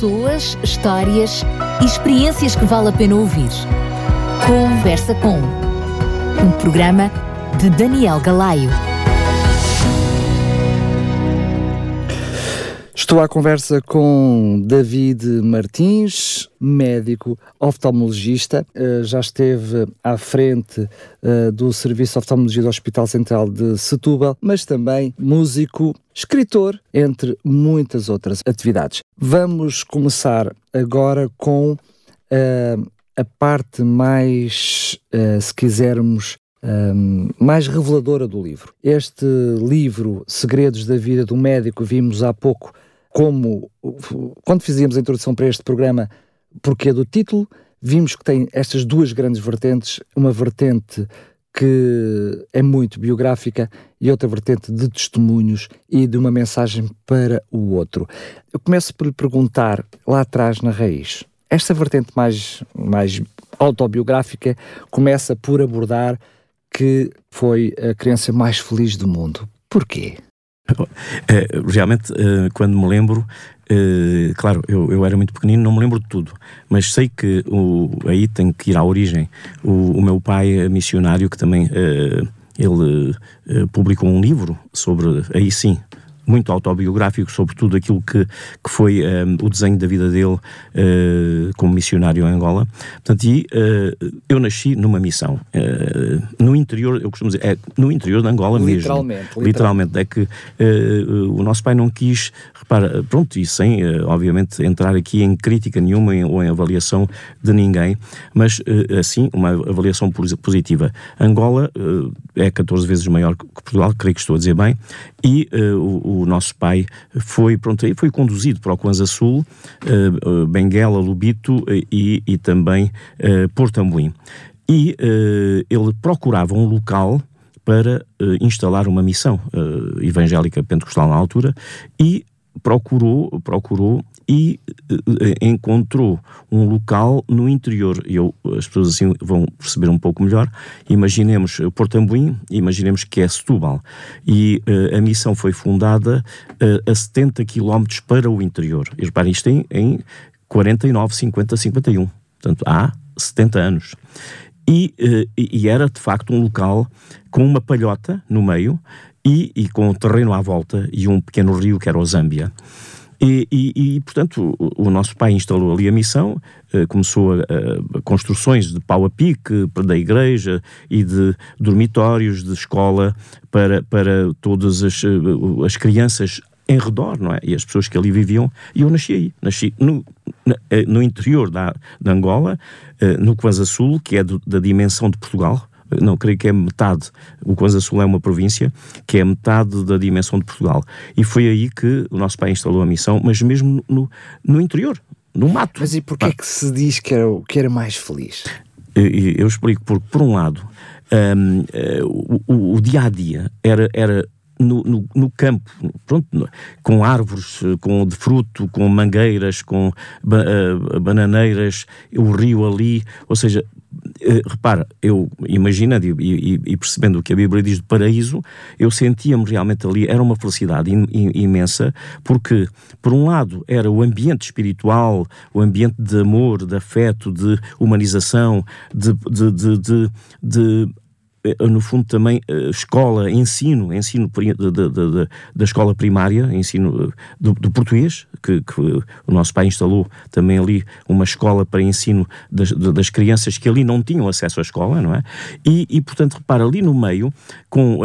Pessoas, histórias e experiências que vale a pena ouvir. Conversa com um programa de Daniel Galaio. Estou à conversa com David Martins, médico oftalmologista, uh, já esteve à frente uh, do Serviço de Oftalmologia do Hospital Central de Setúbal, mas também músico, escritor, entre muitas outras atividades. Vamos começar agora com uh, a parte mais, se quisermos, um, mais reveladora do livro. Este livro, Segredos da Vida do Médico, vimos há pouco como, quando fizíamos a introdução para este programa, porque do título, vimos que tem estas duas grandes vertentes, uma vertente que é muito biográfica e outra vertente de testemunhos e de uma mensagem para o outro. Eu começo por lhe perguntar, lá atrás na raiz, esta vertente mais, mais autobiográfica começa por abordar que foi a criança mais feliz do mundo. Porquê? É, realmente, eh, quando me lembro, eh, claro, eu, eu era muito pequenino, não me lembro de tudo, mas sei que o, aí tem que ir à origem. O, o meu pai é missionário, que também eh, ele publicou um livro sobre, aí sim, muito autobiográfico sobre tudo aquilo que, que foi um, eh, o desenho da vida dele uh, como missionário em Angola. Portanto, e, uh, eu nasci numa missão. Uh, no interior, eu costumo dizer, é no interior de Angola literalmente, mesmo. Literalmente. Literalmente. É que o nosso pai não quis, repara, pronto, e sem, obviamente, entrar aqui em crítica nenhuma ou em avaliação de ninguém, mas, assim, uma avaliação positiva. Angola é 14 vezes maior que Portugal, creio que estou a dizer bem, e o o nosso pai foi, pronto, foi conduzido para o Kwanza Sul, uh, Benguela, Lubito e, e também Porto Ambuim. E ele procurava um local para instalar uma missão evangélica pentecostal na altura e procurou, procurou e uh, encontrou um local no interior. Eu, as pessoas assim vão perceber um pouco melhor. Imaginemos Porto Ambuim, imaginemos que é Setúbal. E uh, a missão foi fundada uh, a 70 quilómetros para o interior. E reparem, isto em, em 49, 50, 51. Portanto, há 70 anos. E, e, era de facto um local com uma palhota no meio e, e com o terreno à volta e um pequeno rio que era o Zâmbia. E, e, e, portanto, o, o, nosso pai instalou ali a missão, eh, começou a, a, construções de pau a pique da igreja e de dormitórios, de escola para, para todas as, eh, as crianças em redor, não é? E as pessoas que ali viviam. E eu nasci aí, nasci no, eh, no interior da, da Angola, no Kwanza Sul, que é do, da dimensão de Portugal, não, creio que é metade, o Kwanza Sul é uma província, que é metade da dimensão de Portugal. E foi aí que o nosso pai instalou a missão, mas mesmo no, no interior, no mato. Mas e porquê ah. que se diz que era, que era mais feliz? Eu explico, porque por um lado, um, uh, o, o, dia a dia era, era no, no, no, campo, pronto, com árvores com, de fruto, com mangueiras, com ba, uh, bananeiras, o rio ali, ou seja, repara, eu imaginando e, e, e, percebendo o que a Bíblia diz de paraíso, eu sentia-me realmente ali, era uma felicidade in, in, imensa, porque, por um lado, era o ambiente espiritual, o ambiente de amor, de afeto, de humanização, de, de, de, de, eh, no fundo também eh, escola, ensino, ensino da escola primária, ensino eh, do, do português, que, que, o nosso pai instalou também ali uma escola para ensino das, das, crianças que ali não tinham acesso à escola, não é? E, e portanto, repara, ali no meio, com,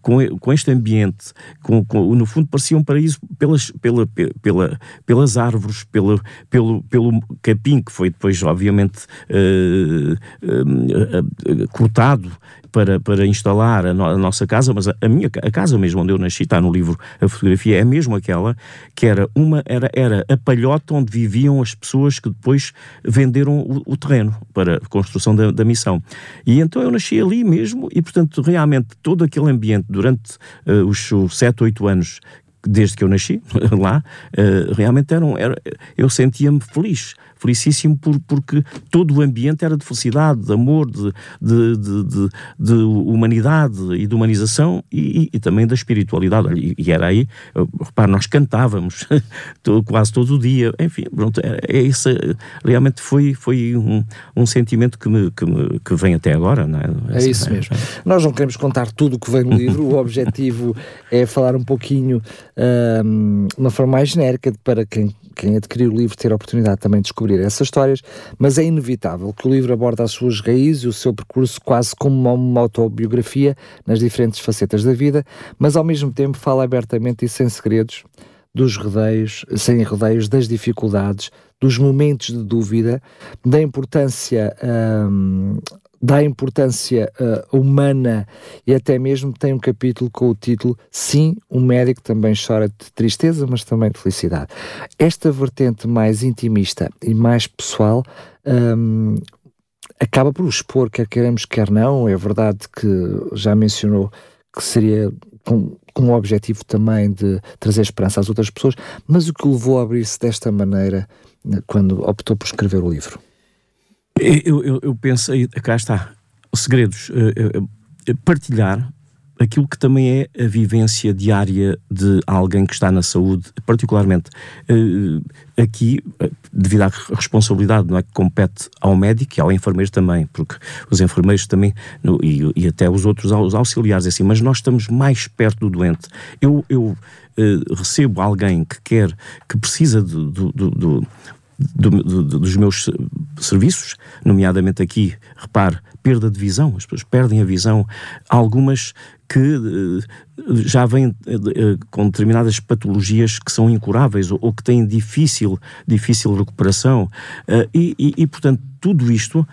com, com este ambiente, com, com, no fundo parecia um paraíso pelas, pela, pela, pelas árvores, pela, pelo, pelo capim, que foi depois, obviamente, uh, uh, cortado para, para instalar a, no, a nossa casa, mas a, a, minha a casa mesmo onde eu nasci, está no livro a fotografia, é mesmo aquela que era uma era, era a palhota onde viviam as pessoas que depois venderam o, o terreno para a construção da, da, missão. E então eu nasci ali mesmo e, portanto, realmente todo aquele ambiente durante uh, os 7, 8 anos desde que eu nasci lá, uh, realmente eram, era, eu sentia-me feliz felicíssimo por, porque todo o ambiente era de felicidade, de amor, de, de, de, de, de humanidade e de humanização e, e, também da espiritualidade. E, e era aí, repare, nós cantávamos quase todo o dia, enfim, pronto, é, é isso, realmente foi, foi um, um sentimento que, me, que, me, que vem até agora, não é? É isso é, mesmo. É. Nós não queremos contar tudo o que vem no livro, o objetivo é falar um pouquinho, um, uma forma mais genérica para quem quem adquirir o livro ter a oportunidade também de descobrir essas histórias, mas é inevitável que o livro aborde as suas raízes e o seu percurso quase como uma, autobiografia nas diferentes facetas da vida, mas ao mesmo tempo fala abertamente e sem segredos dos rodeios, sem rodeios, das dificuldades, dos momentos de dúvida, da importância um, dá importância uh, humana e até mesmo tem um capítulo com o título Sim, o médico também chora de tristeza, mas também de felicidade. Esta vertente mais intimista e mais pessoal um, acaba por expor, quer queremos, quer não. É verdade que já mencionou que seria com, com o objetivo também de trazer esperança às outras pessoas, mas o que o levou a abrir-se desta maneira né, quando optou por escrever o livro? Eu, eu, eu penso, cá está, segredos, uh, uh, partilhar aquilo que também é a vivência diária de alguém que está na saúde, particularmente aqui, devido à responsabilidade não é, que compete ao médico e ao enfermeiro também, porque os enfermeiros também, e, e, até os outros os auxiliares, assim, mas nós estamos mais perto do doente. Eu, eu recebo alguém que quer, que precisa do do, do, dos meus serviços, nomeadamente aqui, repare, perda de visão, as pessoas perdem a visão, algumas que uh, já vêm uh, com determinadas patologias que são incuráveis ou, que têm difícil, difícil recuperação e, e, e, portanto, tudo isto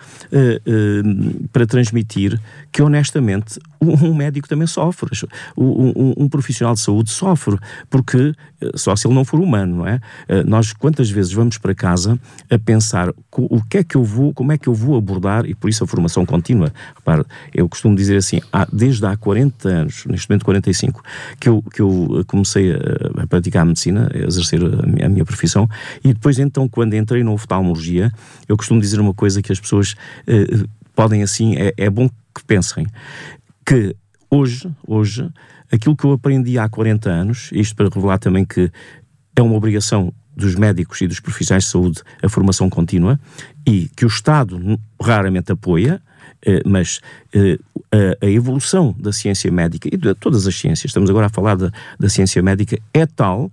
para transmitir que, honestamente, um, médico também sofre. Um, um, um, profissional de saúde sofre, porque só se ele não for humano, não é? Nós, quantas vezes vamos para casa a pensar o que é que eu vou, como é que eu vou abordar, e por isso a formação contínua. Repare, eu costumo dizer assim, desde há 40 anos, neste momento 45, que eu, que eu comecei a, a praticar a medicina, a exercer a minha, a minha profissão, e depois então, quando entrei na oftalmologia, eu costumo dizer uma coisa que as pessoas uh, podem assim, é, é bom que pensem, que hoje, hoje, aquilo que eu aprendi há 40 anos, isto para revelar também que é uma obrigação dos médicos e dos profissionais de saúde a formação contínua e que o Estado raramente apoia, eh, mas eh, a, evolução da ciência médica e de todas as ciências, estamos agora a falar da, da ciência médica, é tal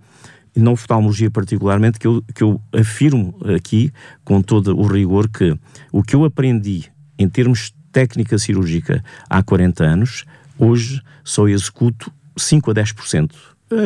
e na oftalmologia particularmente, que eu, que eu afirmo aqui com todo o rigor que o que eu aprendi em termos de técnica cirúrgica há 40 anos, hoje só executo 5 a 10%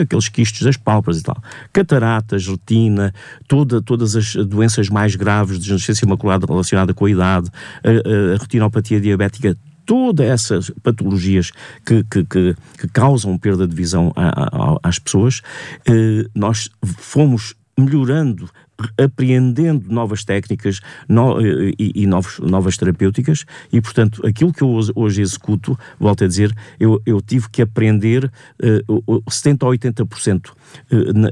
aqueles quistos das pálpebras e tal. Cataratas, retina, toda, todas as doenças mais graves de deficiência macular relacionada com a idade, a, a retinopatia diabética, todas essas patologias que, que, que, que causam perda de visão a, a, às pessoas, eh, nós fomos melhorando apreendendo novas técnicas no, e, e novos, novas terapêuticas e, portanto, aquilo que eu hoje executo, volto a dizer, eu, eu tive que aprender uh, 70% a 80%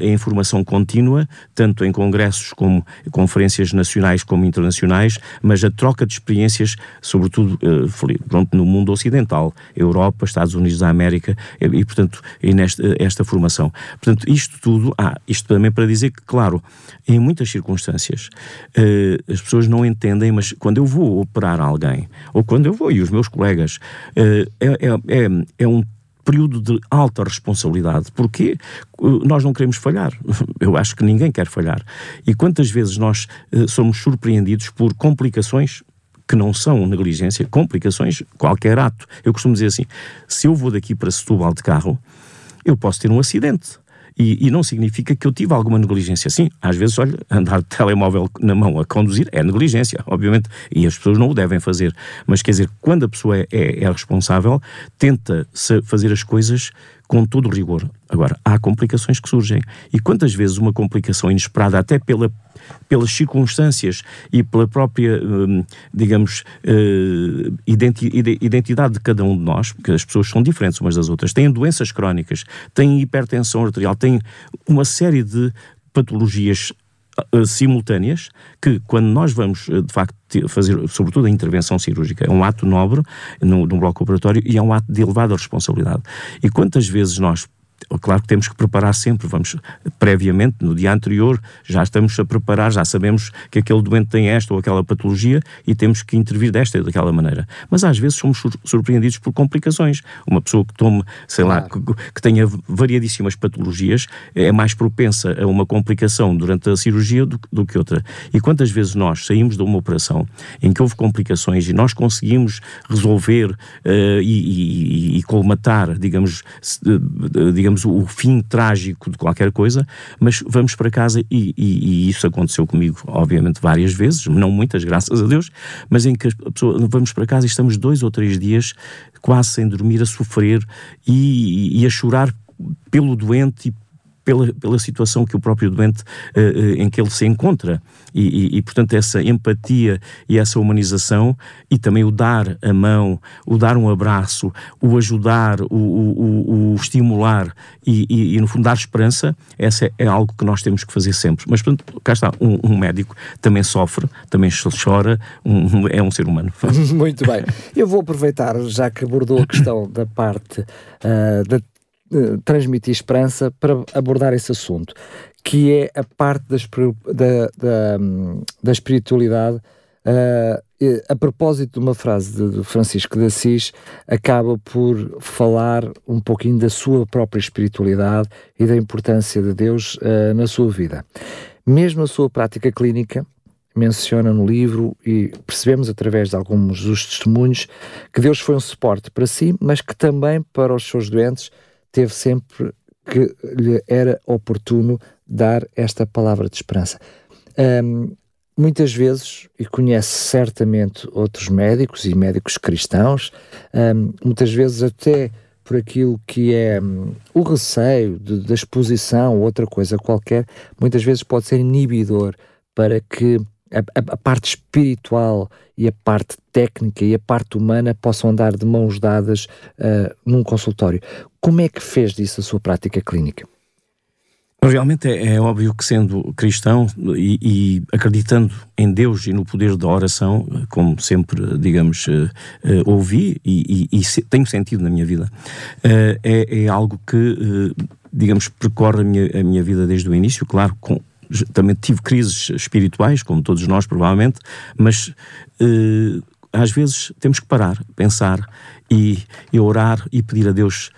em formação contínua, tanto em congressos como conferências nacionais como internacionais, mas a troca de experiências, sobretudo uh, pronto, no mundo ocidental, Europa, Estados Unidos da América e, portanto, e nesta esta formação. Portanto, isto tudo, ah, isto também para dizer que, claro, em muitas circunstâncias uh, as pessoas não entendem, mas quando eu vou operar alguém, ou quando eu vou e os meus colegas, é, é, é, é um período de alta responsabilidade, porque nós não queremos falhar. Eu acho que ninguém quer falhar. E quantas vezes nós uh, somos surpreendidos por complicações que não são negligência, complicações, qualquer ato. Eu costumo dizer assim: se eu vou daqui para Setúbal de carro, eu posso ter um acidente. E, e, não significa que eu tive alguma negligência. Sim, às vezes, olha, andar de telemóvel na mão a conduzir é negligência, obviamente, e as pessoas não o devem fazer. Mas quer dizer, quando a pessoa é, é, é responsável, tenta fazer as coisas com todo o rigor. Agora, há complicações que surgem. E quantas vezes uma complicação inesperada, até pela, pelas circunstâncias e pela própria, hum, digamos, uh, identidade de cada um de nós, porque as pessoas são diferentes umas das outras, têm doenças crónicas, têm hipertensão arterial, têm uma série de patologias uh, simultâneas que, quando nós vamos, uh, de facto, fazer, sobretudo, a intervenção cirúrgica, é um ato nobre no, no bloco operatório e é um ato de elevada responsabilidade. E quantas vezes nós claro que temos que preparar sempre, vamos previamente, no dia anterior, já estamos a preparar, já sabemos que aquele doente tem esta ou aquela patologia e temos que intervir desta ou daquela maneira. Mas às vezes somos surpreendidos por complicações. Uma pessoa que tome, sei lá, que, que, tenha variadíssimas patologias é mais propensa a uma complicação durante a cirurgia do, do que outra. E quantas vezes nós saímos de uma operação em que houve complicações e nós conseguimos resolver uh, e, e, e, colmatar, digamos, digamos digamos, o fim trágico de qualquer coisa, mas vamos para casa e, e, e, isso aconteceu comigo, obviamente, várias vezes, não muitas, graças a Deus, mas em que a pessoa, vamos para casa e estamos dois ou três dias quase sem dormir, a sofrer e, e a chorar pelo doente e pela, pela situação que o próprio doente uh, uh, em que ele se encontra. E, e, e, portanto, essa empatia e essa humanização e também o dar a mão, o dar um abraço, o ajudar, o, o, o estimular e, e, no fundo, dar esperança, essa é, é, algo que nós temos que fazer sempre. Mas, portanto, cá está, um, um médico também sofre, também chora, um, é um ser humano. Muito bem. Eu vou aproveitar, já que abordou a questão da parte uh, da transmitir esperança para abordar esse assunto, que é a parte da, da, da espiritualidade. Uh, a propósito de uma frase de, de, Francisco de Assis, acaba por falar um pouquinho da sua própria espiritualidade e da importância de Deus uh, na sua vida. Mesmo a sua prática clínica, menciona no livro e percebemos através de alguns dos testemunhos que Deus foi um suporte para si, mas que também para os seus doentes teve sempre que lhe era oportuno dar esta palavra de esperança. Um, muitas vezes, e conhece certamente outros médicos e médicos cristãos, um, muitas vezes até por aquilo que é um, o receio da exposição ou outra coisa qualquer, muitas vezes pode ser inibidor para que a, a, parte espiritual e a parte técnica e a parte humana possam andar de mãos dadas uh, num consultório. Como é que fez disso a sua prática clínica? Realmente é, é óbvio que, sendo cristão e, e, acreditando em Deus e no poder da oração, como sempre, digamos, uh, uh, ouvi e, e, e se, tenho sentido na minha vida, é, é, algo que, digamos, percorre a minha, a minha vida desde o início, claro, com, também tive crises espirituais, como todos nós, provavelmente, mas uh, às vezes temos que parar, pensar e, e orar e pedir a Deus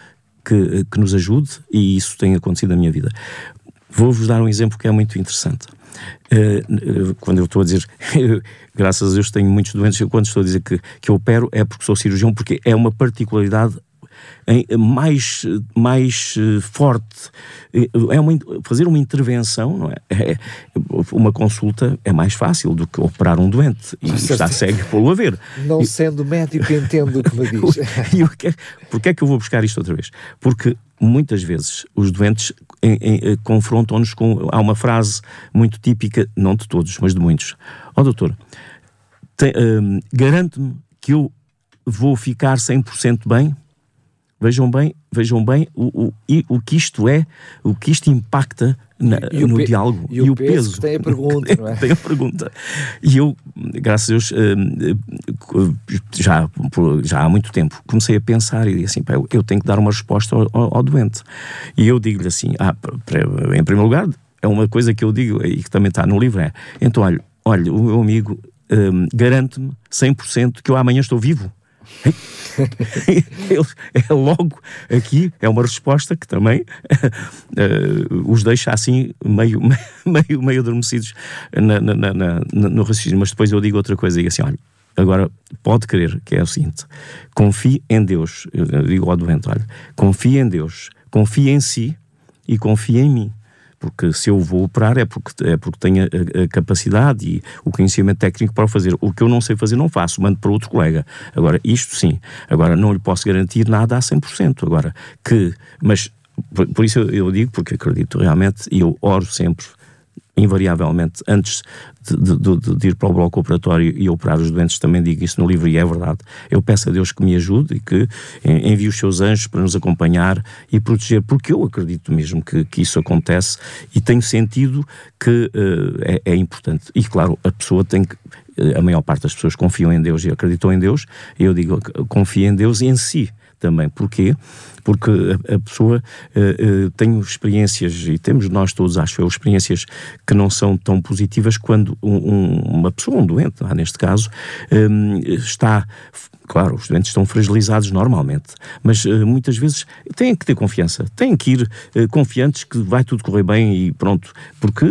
que, que, nos ajude, e isso tem acontecido na minha vida. Vou-vos dar um exemplo que é muito interessante. Uh, quando eu estou a dizer, graças a Deus tenho muitos doentes, quando estou a dizer que, que eu opero é porque sou cirurgião, porque é uma particularidade mais, mais eh, forte. É uma, fazer uma intervenção, não é? é? Uma consulta é mais fácil do que operar um doente e está cego por o ver. Não e, sendo médico, entendo o que me diz. e que, porquê é que eu vou buscar isto outra vez? Porque muitas vezes os doentes eh, confrontam-nos com. Há uma frase muito típica, não de todos, mas de muitos. Ó oh, doutor, um, garante-me que eu vou ficar 100% bem Vejam bem, vejam bem o, o, o que isto é, o que isto impacta na, no diálogo e, e o, peso. peso. tem a pergunta, não é? tem a pergunta. E eu, graças a Deus, eh, já, já há muito tempo, comecei a pensar e disse assim: eu, eu tenho que dar uma resposta ao, ao doente. E eu digo-lhe assim: ah, em primeiro lugar, é uma coisa que eu digo e que também está no livro: é então, olha, olha o meu amigo um, garante-me 100% que eu amanhã estou vivo. é logo aqui, é uma resposta que também uh, os deixa assim meio, meio, meio adormecidos na, na, na, no raciocínio. Mas depois eu digo outra coisa, digo assim: olha, agora pode crer que é o seguinte: confie em Deus. Eu digo ao doente: olha, confie em Deus, confie em si e confie em mim porque se eu vou operar é porque, é porque tenho a, a, capacidade e o conhecimento técnico para o fazer. O que eu não sei fazer, não faço, mando para outro colega. Agora, isto sim. Agora, não lhe posso garantir nada a 100%. Agora, que. Mas, por, por isso eu digo, porque acredito realmente, e eu oro sempre invariavelmente, antes de, de, de, ir para o bloco operatório e operar os doentes, também digo isso no livro e é verdade. Eu peço a Deus que me ajude e que envie os seus anjos para nos acompanhar e proteger, porque eu acredito mesmo que, que isso acontece e tenho sentido que uh, é, é, importante. E claro, a pessoa tem que. Eh, a maior parte das pessoas confiam em Deus e acreditam em Deus, eu digo confia em Deus e em si também. Porquê? Porque a, a pessoa uh, uh, tem experiências, e temos nós todos, acho eu, experiências que não são tão positivas quando um, um, uma pessoa, um doente, neste caso, um, está claro, os doentes estão fragilizados normalmente, mas uh, muitas vezes têm que ter confiança, têm que ir uh, confiantes que vai tudo correr bem e pronto, porque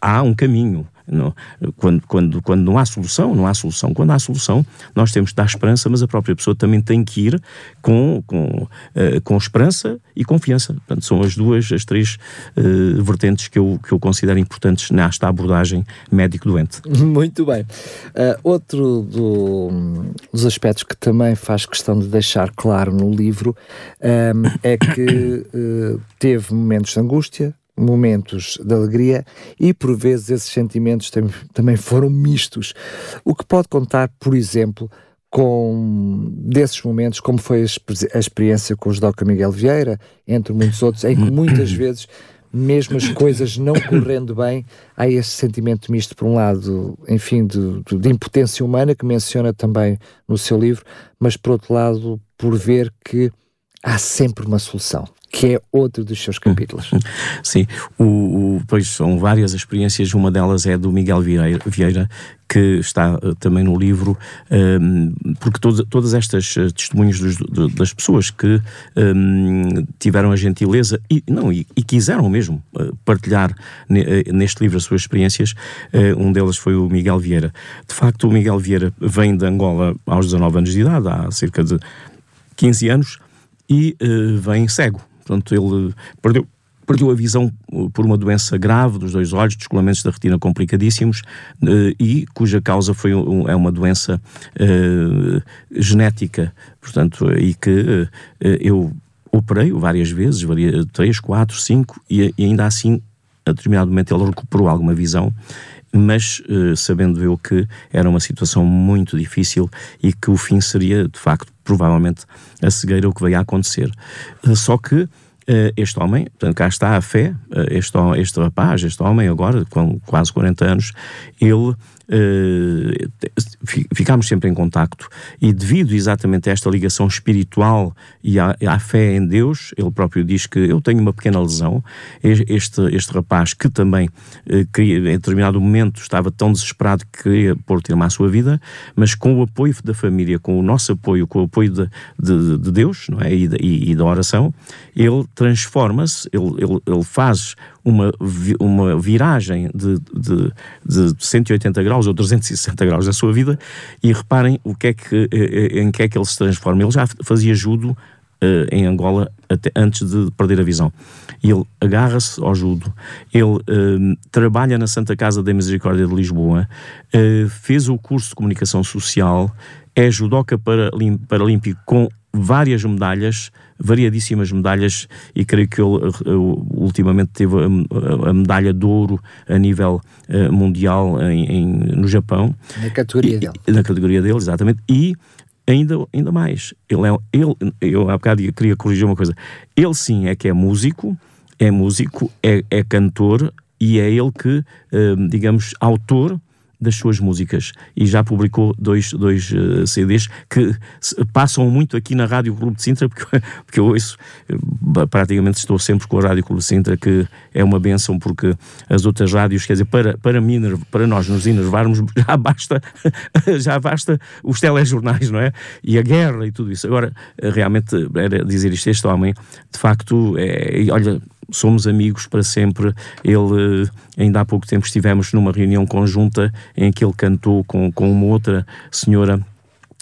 há um caminho. Não, quando, quando, quando não há solução, não há solução. Quando há solução, nós temos de dar esperança, mas a própria pessoa também tem que ir com, com, uh, com esperança e confiança. Portanto, são as duas, as três uh, vertentes que eu, que eu considero importantes nesta abordagem médico-doente. Muito bem. Uh, outro do, dos aspectos que também faz questão de deixar claro no livro é que teve momentos de angústia, momentos de alegria e por vezes esses sentimentos também foram mistos. O que pode contar, por exemplo, com desses momentos, como foi a, experiência com o judoca Miguel Vieira, entre muitos outros, em que muitas vezes, mesmo as coisas não correndo bem, há esse sentimento misto, por um lado, enfim, de, de impotência humana, que menciona também no seu livro, mas por outro lado, por ver que há sempre uma solução que é outro dos seus capítulos. Sim, o, o, pois são várias experiências, uma delas é do Miguel Vieira, que está uh, também no livro, um, porque todas estas uh, testemunhos dos, do, das pessoas que um, tiveram a gentileza e, não, e, e quiseram mesmo uh, partilhar ne, neste livro as suas experiências, um delas foi o Miguel Vieira. De facto, o Miguel Vieira vem de Angola aos 19 anos de idade, há cerca de 15 anos, e vem cego Portanto, ele perdeu, perdeu a visão uh, por uma doença grave dos dois olhos, descolamentos da retina complicadíssimos uh, e cuja causa foi é uma doença uh, genética, portanto, e que eu operei várias vezes, varia, três, quatro, cinco, e, e ainda assim, a determinado momento, ele recuperou alguma visão mas uh, sabendo eu que era uma situação muito difícil e que o fim seria, de facto, provavelmente a cegueira o que veio a acontecer. Uh, só que Uh, este homem, portanto, cá está a fé, uh, este, este rapaz, este homem agora, com quase 40 anos, ele ficámos sempre em contacto e devido exatamente a esta ligação espiritual e à, à, fé em Deus, ele próprio diz que eu tenho uma pequena lesão, este, este rapaz que também uh, queria, em determinado momento estava tão desesperado que queria pôr termo à sua vida, mas com o apoio da família, com o nosso apoio, com o apoio de, de, de Deus não é? e, e, e da oração, ele transforma-se, ele, ele, ele faz uma, uma viragem de, de, de 180 graus ou 360 graus da sua vida e reparem o que é que, eh, eh, em que é que ele se transforma. Ele já fazia judo uh, em Angola até antes de perder a visão. Ele agarra-se ao judo, ele uh, trabalha na Santa Casa da Misericórdia de Lisboa, fez o curso de comunicação social, é judoca paralímpico com várias medalhas, variadíssimas medalhas, e creio que ele ultimamente teve a, a, medalha de ouro a nível uh, mundial em, em, no Japão. Na categoria e, dele. Na categoria dele, exatamente. E ainda, ainda mais, ele é, ele, eu há bocado queria corrigir uma coisa, ele sim é que é músico, é músico, é, é cantor, e é ele que, uh, digamos, autor das suas músicas e já publicou dois, dois uh, eh, CDs que passam muito aqui na Rádio Clube de Sintra, porque, porque eu ouço, uh, praticamente estou sempre com a Rádio Clube de Sintra, que é uma benção, porque as outras rádios, quer dizer, para, para mim, para nós nos enervarmos, já basta, já basta os telejornais, não é? E a guerra e tudo isso. Agora, realmente, era dizer isto, este homem, de facto, é, olha, somos amigos para sempre. Ele, ainda há pouco tempo, estivemos numa reunião conjunta em que ele cantou com, com uma outra senhora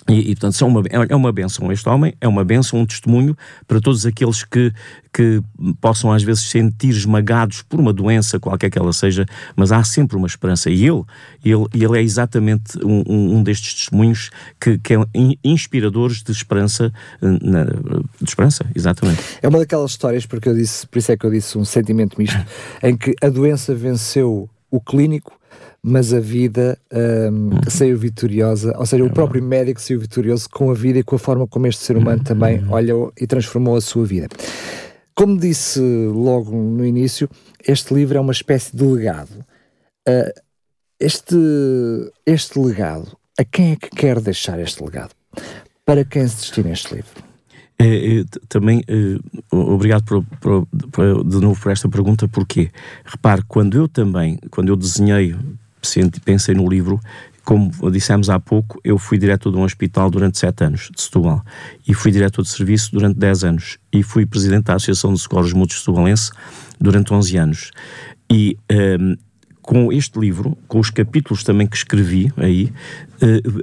E, e, portanto, são uma, é uma benção este homem, é uma benção, um testemunho para todos aqueles que, que possam às vezes sentir esmagados por uma doença, qualquer que ela seja, mas há sempre uma esperança. E ele, ele, ele é exatamente um, um destes testemunhos que, que é inspiradores de esperança, na, de esperança, exatamente. É uma daquelas histórias, porque eu disse, por isso é que eu disse um sentimento misto, em que a doença venceu o clínico mas a vida um, saiu vitoriosa, ou seja, é o próprio médico saiu vitorioso com a vida e com a forma como este ser humano também olhou e transformou a sua vida. Como disse logo no início, este livro é uma espécie de legado. Uh, este, este legado, a quem é que quer deixar este legado? Para quem se destina este livro? É, é, também, é, obrigado por, por, por, de novo por esta pergunta, porque, repare, quando eu também, quando eu desenhei pensei no livro, como dissemos há pouco, eu fui diretor de um hospital durante sete anos, de Setúbal, e fui diretor de serviço durante dez anos, e fui presidente da Associação de Socorros Mútuos Setubalense durante onze anos. E um, com este livro, com os capítulos também que escrevi aí,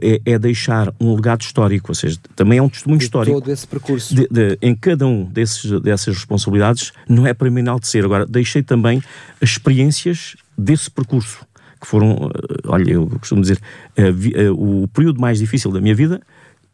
é, é, deixar um legado histórico, ou seja, também é um testemunho de histórico. todo esse percurso. De, de, em cada um desses, dessas responsabilidades, não é para mim enaltecer. Agora, deixei também as experiências desse percurso que foram, eh, olha, eu costumo dizer, eh, eh, o período mais difícil da minha vida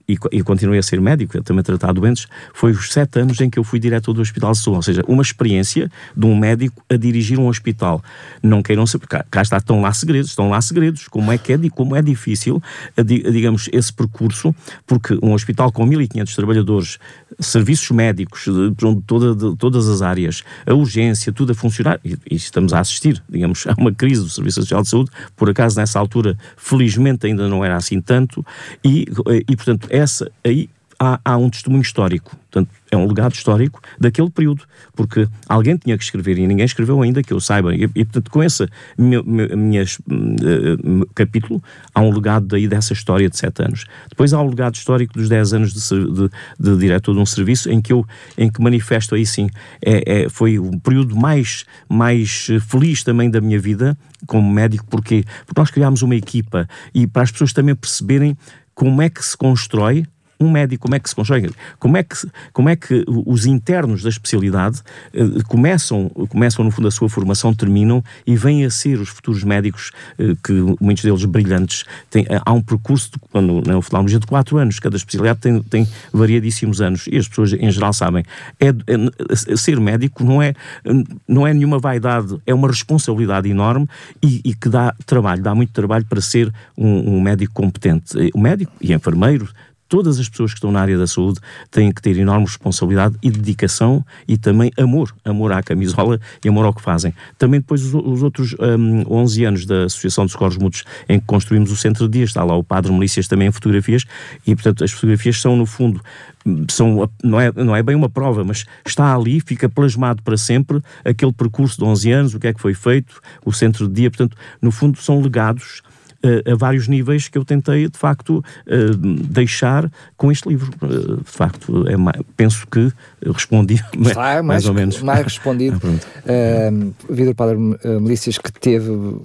e, e continuei a ser médico, também a tratar doentes, foi os sete anos em que eu fui diretor do Hospital de Sul, ou seja, uma experiência de um médico a dirigir um hospital. Não queiram saber, cá, cá está, estão lá segredos, estão lá segredos, como é que é, como é difícil, digamos, esse percurso, porque um hospital com 1.500 trabalhadores, serviços médicos de, toda, de, todas as áreas, a urgência, tudo a funcionar, e, e estamos a assistir, digamos, a uma crise do Serviço Social de Saúde, por acaso nessa altura, felizmente ainda não era assim tanto, e, e portanto, essa aí há, há, um testemunho histórico. Portanto, é um legado histórico daquele período, porque alguém tinha que escrever e ninguém escreveu ainda que eu saiba. E, e portanto, com esse minha, minha, uh, capítulo, há um legado daí dessa história de sete anos. Depois há o legado histórico dos dez anos de, de, de diretor de um serviço, em que eu em que manifesto aí sim, é, é, foi o período mais, mais feliz também da minha vida como médico, porque, porque nós criámos uma equipa e para as pessoas também perceberem como é que se constrói um médico, como é que se constrói, como é que, como é que os internos da especialidade eh, começam, começam, no fundo, a sua formação, terminam e vêm a ser os futuros médicos, eh, que muitos deles brilhantes. Tem, há um percurso de, no, na oftalmologia de quatro anos, cada especialidade tem, tem variadíssimos anos e as pessoas em geral sabem. É, é, ser médico não é, não é nenhuma vaidade, é uma responsabilidade enorme e, e que dá trabalho, dá muito trabalho para ser um, um médico competente. O médico e enfermeiro todas as pessoas que estão na área da saúde têm que ter enorme responsabilidade e dedicação e também amor, amor à camisola e amor ao que fazem. Também depois os, os outros um, 11 anos da Associação de Socorros Mútuos em que construímos o Centro de Dias, está lá o Padre Melícias também em fotografias e, portanto, as fotografias são, no fundo, são, não, é, não é bem uma prova, mas está ali, fica plasmado para sempre aquele percurso de 11 anos, o que é que foi feito, o Centro de Dia, portanto, no fundo são legados a vários níveis que eu tentei, de facto, deixar com este livro. De facto, é mais, penso que respondi Está, mais, mais, ou menos. Mais respondido. uh, Vitor Padre Melícias que teve... Uh,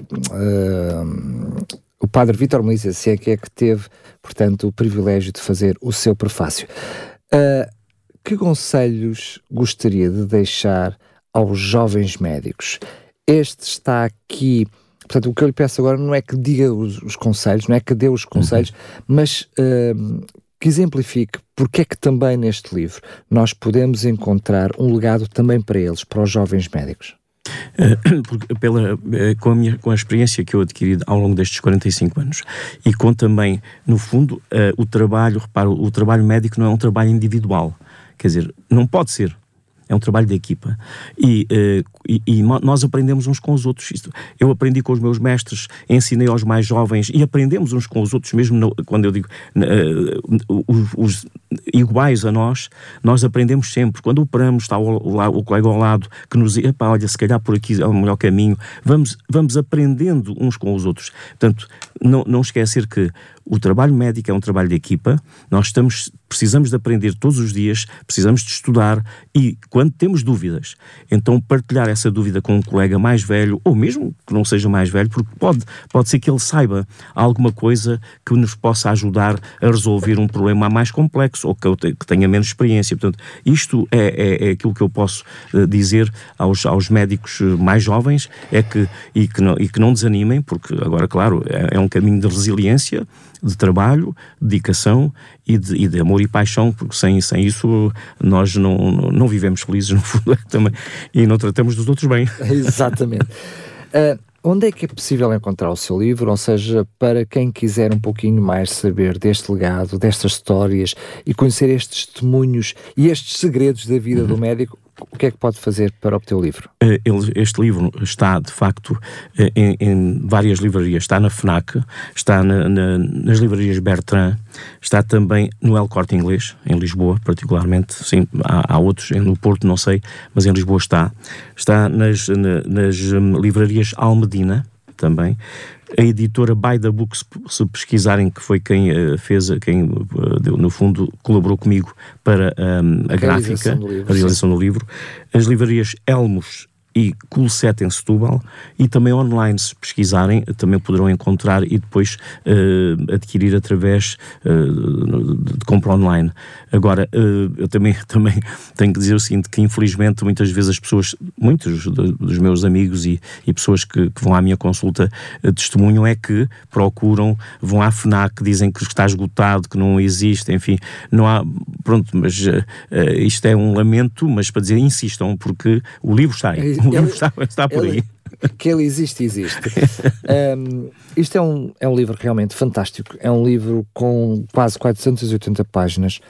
o Padre Vitor Melícias, se é que é que teve, portanto, o privilégio de fazer o seu prefácio. Uh, que conselhos gostaria de deixar aos jovens médicos? Este está aqui Portanto, o que eu lhe peço agora não é que diga os, os conselhos, não é que dê os conselhos, uhum. mas uh, que exemplifique porque é que também neste livro nós podemos encontrar um legado também para eles, para os jovens médicos. Uh, pela, uh, com, a minha, com a experiência que eu adquiri ao longo destes 45 anos e com também, no fundo, uh, o trabalho, reparo, o trabalho médico não é um trabalho individual. Quer dizer, não pode ser é um trabalho de equipa. E, uh, e, e, nós aprendemos uns com os outros. Eu aprendi com os meus mestres, ensinei aos mais jovens e aprendemos uns com os outros, mesmo no, quando eu digo uh, os, os, iguais a nós, nós aprendemos sempre. Quando operamos, está o, o colega ao lado que nos diz, olha, se calhar por aqui é o melhor caminho. Vamos, vamos aprendendo uns com os outros. Portanto, não, não esquecer que o trabalho médico é um trabalho de equipa, nós estamos precisamos de aprender todos os dias, precisamos de estudar e quando temos dúvidas, então partilhar essa dúvida com um colega mais velho ou mesmo que não seja mais velho, porque pode, pode ser que ele saiba alguma coisa que nos possa ajudar a resolver um problema mais complexo ou que, que tenha menos experiência. Portanto, isto é, é, é aquilo que eu posso uh, dizer aos, aos médicos eh, mais jovens é que, e, que não, e que não desanimem, porque agora, claro, é, é um caminho de resiliência, de trabalho, dedicação e de, e de, amor e paixão, porque sem, sem isso nós não, não vivemos felizes, no fundo, também, e não tratamos dos outros bem. Exatamente. Uh, onde é que é possível encontrar o seu livro? Ou seja, para quem quiser um pouquinho mais saber deste legado, destas histórias e conhecer estes testemunhos e estes segredos da vida uhum. do médico, o que é que pode fazer para obter o livro? Eh, este livro está, de facto, eh, em, em várias livrarias. Está na FNAC, está na, na, nas livrarias Bertrand, está também no El Corte Inglês, em Lisboa, particularmente. Sim, há, há outros, no Porto não sei, mas em Lisboa está. Está nas, na, nas hum, livrarias Almedina, também a editora By the Book, se pesquisarem, que foi quem uh, fez, quem deu, no fundo colaborou comigo para um, a, a gráfica, livro, a realização sim. do livro, as livrarias Elmos e Coolset em Setúbal. E também online, se pesquisarem, também poderão encontrar e depois uh, adquirir através uh, de, compra online. Agora, uh, eu também, também tenho que dizer o seguinte, que infelizmente muitas vezes as pessoas, muitos dos meus amigos e, e pessoas que, que, vão à minha consulta testemunham é que procuram, vão à FNAC, dizem que está esgotado, que não existe, enfim, não há, pronto, mas isto é um lamento, mas para dizer, insistam, porque o livro está aí o livro está, está por ele, aí. Que ele existe, existe. um, isto é um, é um livro realmente fantástico. É um livro com quase 480 páginas,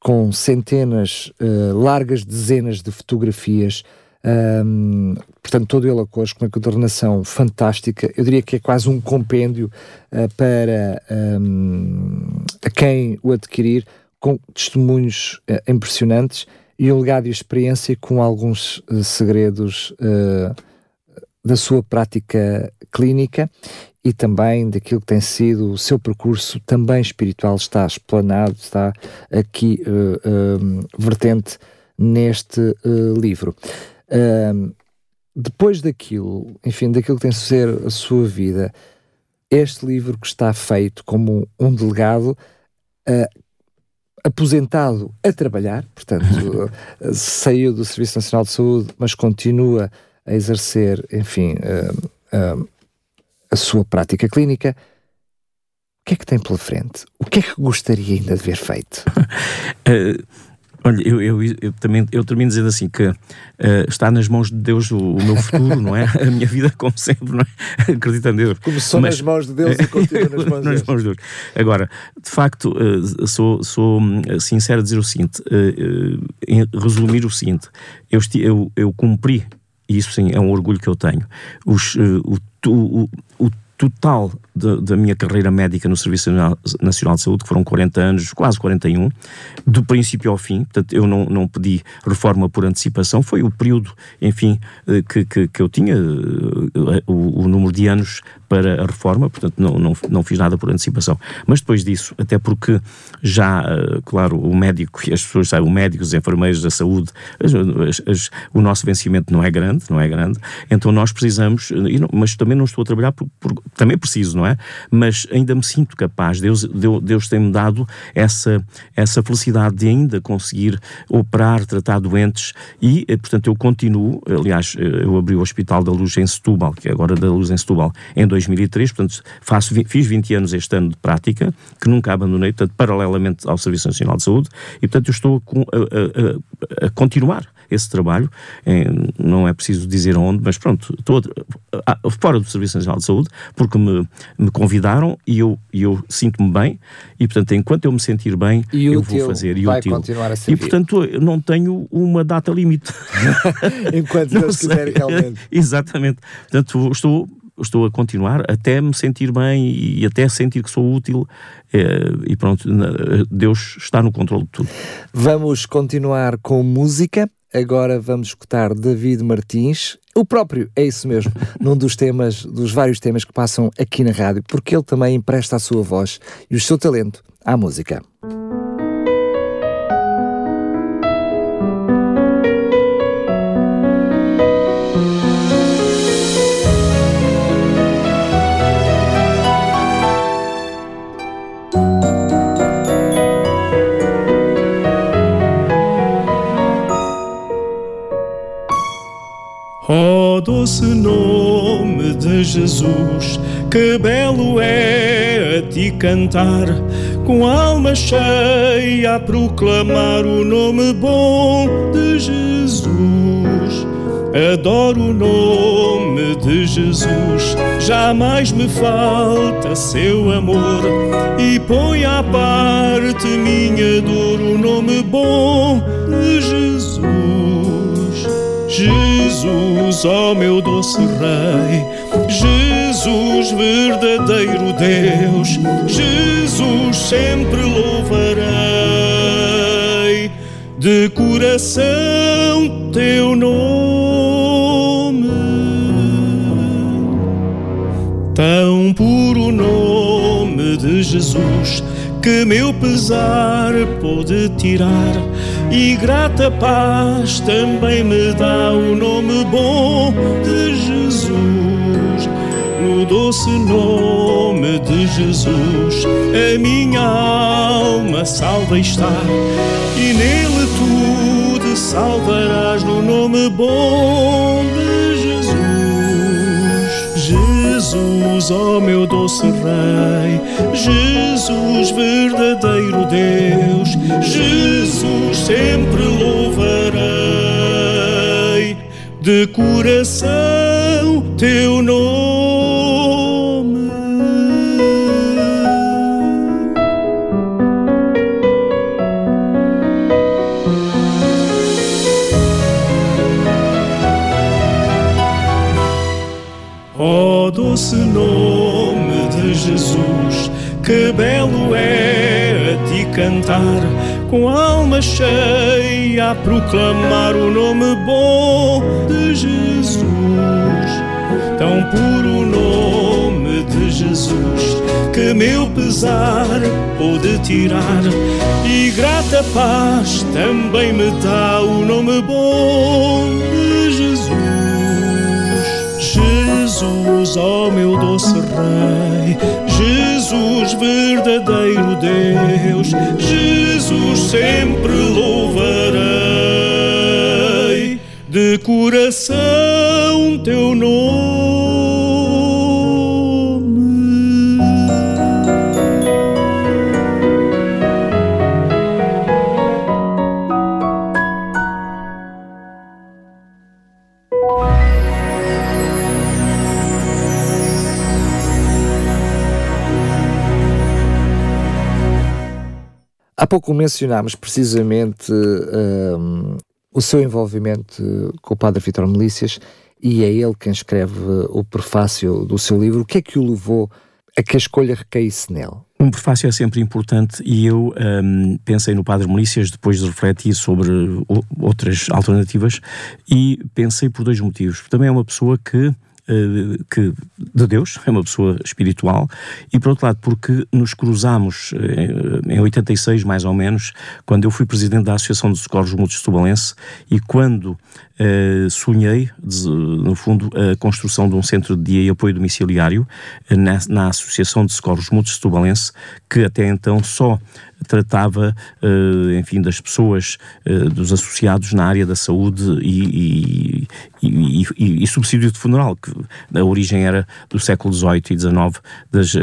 com centenas, uh, largas dezenas de fotografias. Um, portanto, todo ele a cores, com uma coordenação fantástica. Eu diria que é quase um compêndio uh, para um, a quem o adquirir, com testemunhos uh, impressionantes e um legado e experiência com alguns uh, segredos uh, da sua prática clínica e também daquilo que tem sido o seu percurso também espiritual está explanado, está aqui uh, vertente neste livro. depois daquilo, enfim, daquilo que tem sido ser a sua vida, este livro que está feito como um delegado aposentado a trabalhar, portanto, saiu do Serviço Nacional de Saúde, mas continua a exercer, enfim, uh, uh, a sua prática clínica. O que é que tem pela frente? O que é que gostaria ainda de ver feito? Olha, eu, eu, eu, também eu termino dizendo assim que uh, está nas mãos de Deus o, o, meu futuro, não é? A minha vida, como sempre, não é? Acredito em Deus. Começou Mas, nas mãos de Deus e continua nas mãos, nas mãos de Deus. Agora, de facto, uh, sou, sou hum, sincero a dizer o seguinte, uh, resumir o seguinte, eu, eu, eu cumpri, e isso sim é um orgulho que eu tenho, os, o, o, o total da minha carreira médica no Serviço Nacional de Saúde, que foram 40 anos, quase 41, do princípio ao fim, portanto eu não, não pedi reforma por antecipação, foi o período, enfim, eh, que, que, que eu tinha, eh, o, o, número de anos para a reforma, portanto não, não, não fiz nada por antecipação. Mas depois disso, até porque já, eh, claro, o médico as pessoas sabem, o médico, os enfermeiros da saúde, as, as, o nosso vencimento não é grande, não é grande, então nós precisamos, mas também não estou a trabalhar por, por também preciso, não é? Mas ainda me sinto capaz, Deus, Deus, Deus tem-me dado essa, essa felicidade de ainda conseguir operar, tratar doentes e, eh, portanto, eu continuo, aliás, eh, eu abri o Hospital da Luz em Setúbal, que é agora da Luz em Setúbal, em 2003, portanto, faço, fiz 20 anos este ano de prática, que nunca abandonei, portanto, paralelamente ao Serviço Nacional de Saúde, e, portanto, eu estou a, a, a, a continuar esse trabalho, não é preciso dizer onde, mas pronto, estou fora do Serviço Nacional de Saúde, porque me, me convidaram e eu, eu sinto-me bem, e portanto, enquanto eu me sentir bem, e eu vou fazer. E vai útil. continuar a. E portanto, eu não tenho uma data limite. enquanto Deus quiser realmente. Exatamente. Portanto, estou estou a continuar até me sentir bem e até sentir que sou útil é, e pronto, Deus está no controle de tudo. Vamos continuar com música. Agora vamos escutar David Martins, o próprio, é isso mesmo, num dos temas, dos vários temas que passam aqui na rádio, porque ele também empresta a sua voz e o seu talento à música. Oh, doce nome de Jesus, que belo é a ti cantar, com alma cheia a proclamar o nome bom de Jesus. Adoro o nome de Jesus, jamais me falta seu amor, e põe à parte minha dor o nome bom de Jesus. Jesus, ó oh meu doce Rei, Jesus, verdadeiro Deus, Jesus, sempre louvarei. De coração teu nome. Tão puro nome de Jesus que meu pesar pode tirar e grata paz também me dá o nome bom de Jesus. No doce nome de Jesus, a minha alma salva está, e nele tu salvarás no nome bom de Jesus. Jesus, ó oh meu doce Rei, Jesus, verdadeiro Deus, de coração teu nome. Oh, doce nome de Jesus, que belo é a ti cantar, com alma cheia a proclamar o nome bom de Jesus. Tão puro nome de Jesus, que meu pesar pode tirar, e grata paz também me dá o nome bom de Jesus. Jesus, ó oh meu doce Rei, Jesus, verdadeiro Deus, Jesus, sempre louvarei de coração teu nome. Há pouco mencionámos precisamente um, o seu envolvimento com o Padre Vitor Melícias e é ele quem escreve o prefácio do seu livro. O que é que o levou a que a escolha recaísse nele? Um prefácio é sempre importante e eu um, pensei no Padre Melícias depois de refletir sobre outras alternativas e pensei por dois motivos. Também é uma pessoa que que, de Deus, é uma pessoa espiritual, e por outro lado, porque nos cruzamos em, em 86, mais ou menos, quando eu fui presidente da Associação de Socorros Mútuos Tubalense, e quando Uh, sonhei, no fundo, a construção de um centro de dia e apoio domiciliário na, na, Associação de Socorros Mútuos Tubalense, que até então só tratava, enfim, das pessoas, dos associados na área da saúde e, e, e, e, subsídio de funeral, que a origem era do século XVIII e XIX, das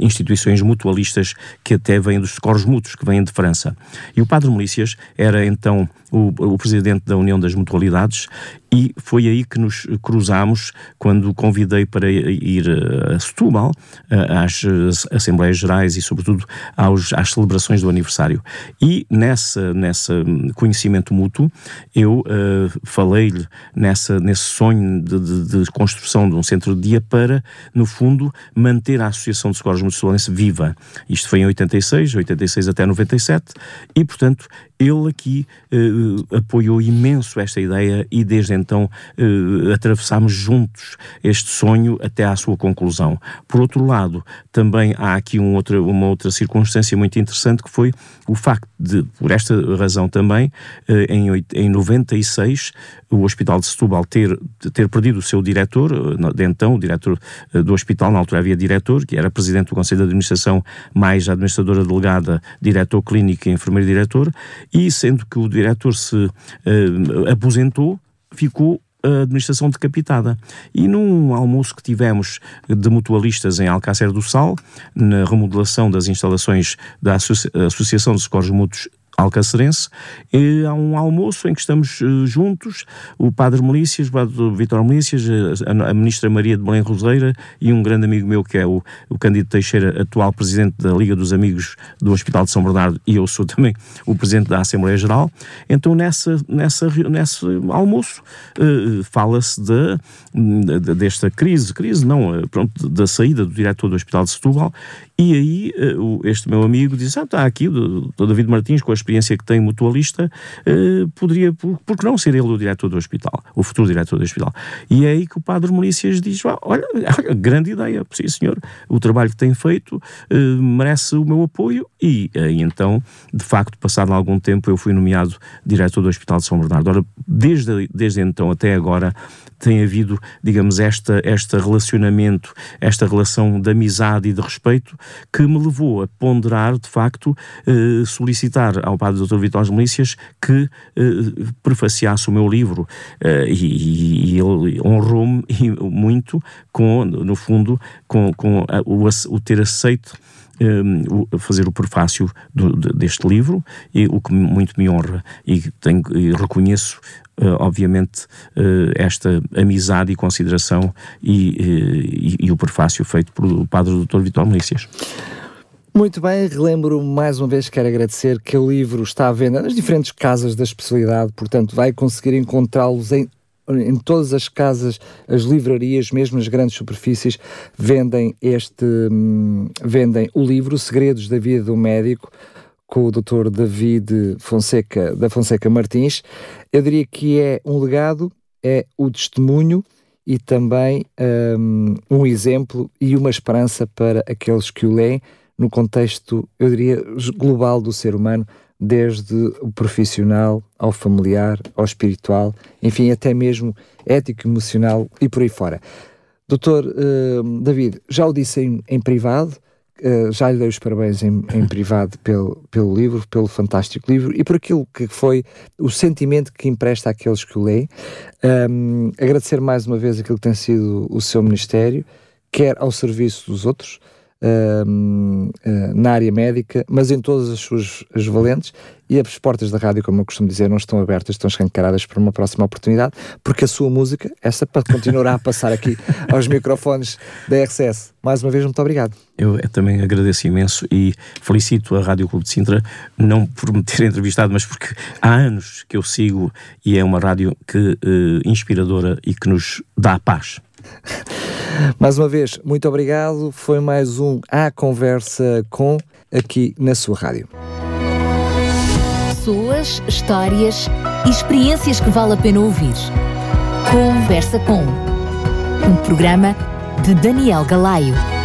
instituições mutualistas que até vêm dos socorros mútuos, que vêm de França. E o Padre Melícias era então o, o presidente da União das Mutualidades e foi aí que nos cruzámos quando convidei para ir a Setúbal, às Assembleias Gerais e, sobretudo, aos, às celebrações do aniversário. E nessa, nessa conhecimento mútuo, eu uh, falei-lhe nessa, nesse sonho de, de, de, construção de um centro de dia para, no fundo, manter a Associação de Socorros Mútuos viva. Isto foi em 86, 86 até 97, e, portanto, ele aqui uh, apoiou imenso esta ideia e desde então uh, atravessámos juntos este sonho até à sua conclusão. Por outro lado, também há aqui um uma outra circunstância muito interessante que foi o facto de, por esta razão também, uh, em, em 96, o Hospital de Setúbal ter, ter perdido o seu diretor, de então, o diretor do hospital, na altura havia diretor, que era presidente do Conselho de Administração, mais administradora delegada, diretor clínico e enfermeiro diretor, e sendo que o diretor se uh, aposentou, ficou a administração decapitada. E num almoço que tivemos de mutualistas em Alcácer do Sal, na remodelação das instalações da Associação de Socorros Mútuos alcacerense, e há um almoço em que estamos uh, juntos, o padre Melícias, o padre Vitor Melícias, a, a, ministra Maria de Belém Roseira e um grande amigo meu que é o, o Cândido Teixeira, atual presidente da Liga dos Amigos do Hospital de São Bernardo e eu sou também o presidente da Assembleia Geral. Então nessa, nessa, nesse almoço uh, fala-se de, de, desta crise, crise não, pronto, da saída do diretor do Hospital de Setúbal e aí este meu amigo diz, ah, está aqui o David Martins com as experiência que tem mutualista, uh, poderia, por, que não ser ele o diretor do hospital, o futuro diretor do hospital? E é aí que o padre Melícias diz: olha, grande ideia, sim senhor, o trabalho que tem feito uh, merece o meu apoio. E aí então, de facto, passado algum tempo, eu fui nomeado diretor do Hospital de São Bernardo. Ora, desde, desde então até agora, tem havido, digamos, esta, este relacionamento, esta relação de amizade e de respeito que me levou a ponderar, de facto, eh, solicitar ao padre Dr. Vitor Melícias que eh, prefaciasse o meu livro eh, e, e, ele honrou-me muito com, no fundo, com, com a, o, o ter aceito um, fazer o prefácio do, deste livro, e, o que muito me honra e, tenho, e reconheço Uh, obviamente, uh, esta amizade e consideração e, uh, e, e, o prefácio feito pelo padre Dr. Vitor Melícias. Muito bem, relembro mais uma vez, quero agradecer que o livro está à venda nas diferentes casas da especialidade, portanto vai conseguir encontrá-los em em todas as casas, as livrarias, mesmo as grandes superfícies, vendem este hum, vendem o livro Segredos da Vida do Médico com o Dr. David Fonseca da Fonseca Martins. Eu diria que é um legado, é o testemunho e também um, um exemplo e uma esperança para aqueles que o leem no contexto, eu diria, global do ser humano desde o profissional ao familiar, ao espiritual, enfim, até mesmo ético, emocional e por aí fora. Doutor uh, David, já o disse em, em privado, uh, já lhe dei os parabéns em, em privado pelo, pelo livro, pelo fantástico livro e por aquilo que foi o sentimento que empresta àqueles que o leem. Um, agradecer mais uma vez aquilo que tem sido o seu ministério, quer ao serviço dos outros, uh, na área médica, mas em todas as suas as valentes, e as portas da rádio, como eu costumo dizer, não estão abertas, estão escancaradas para uma próxima oportunidade, porque a sua música, essa para continuar a passar aqui aos microfones da RCS. Mais uma vez, muito obrigado. Eu também agradeço imenso e felicito a Rádio Clube de Sintra, não por me ter entrevistado, mas porque há anos que eu sigo e é uma rádio que uh, inspiradora e que nos dá paz. Mais uma vez, muito obrigado. Foi mais um A Conversa com aqui na sua rádio. Pessoas, histórias e experiências que vale a pena ouvir. Conversa com um programa de Daniel Galaio.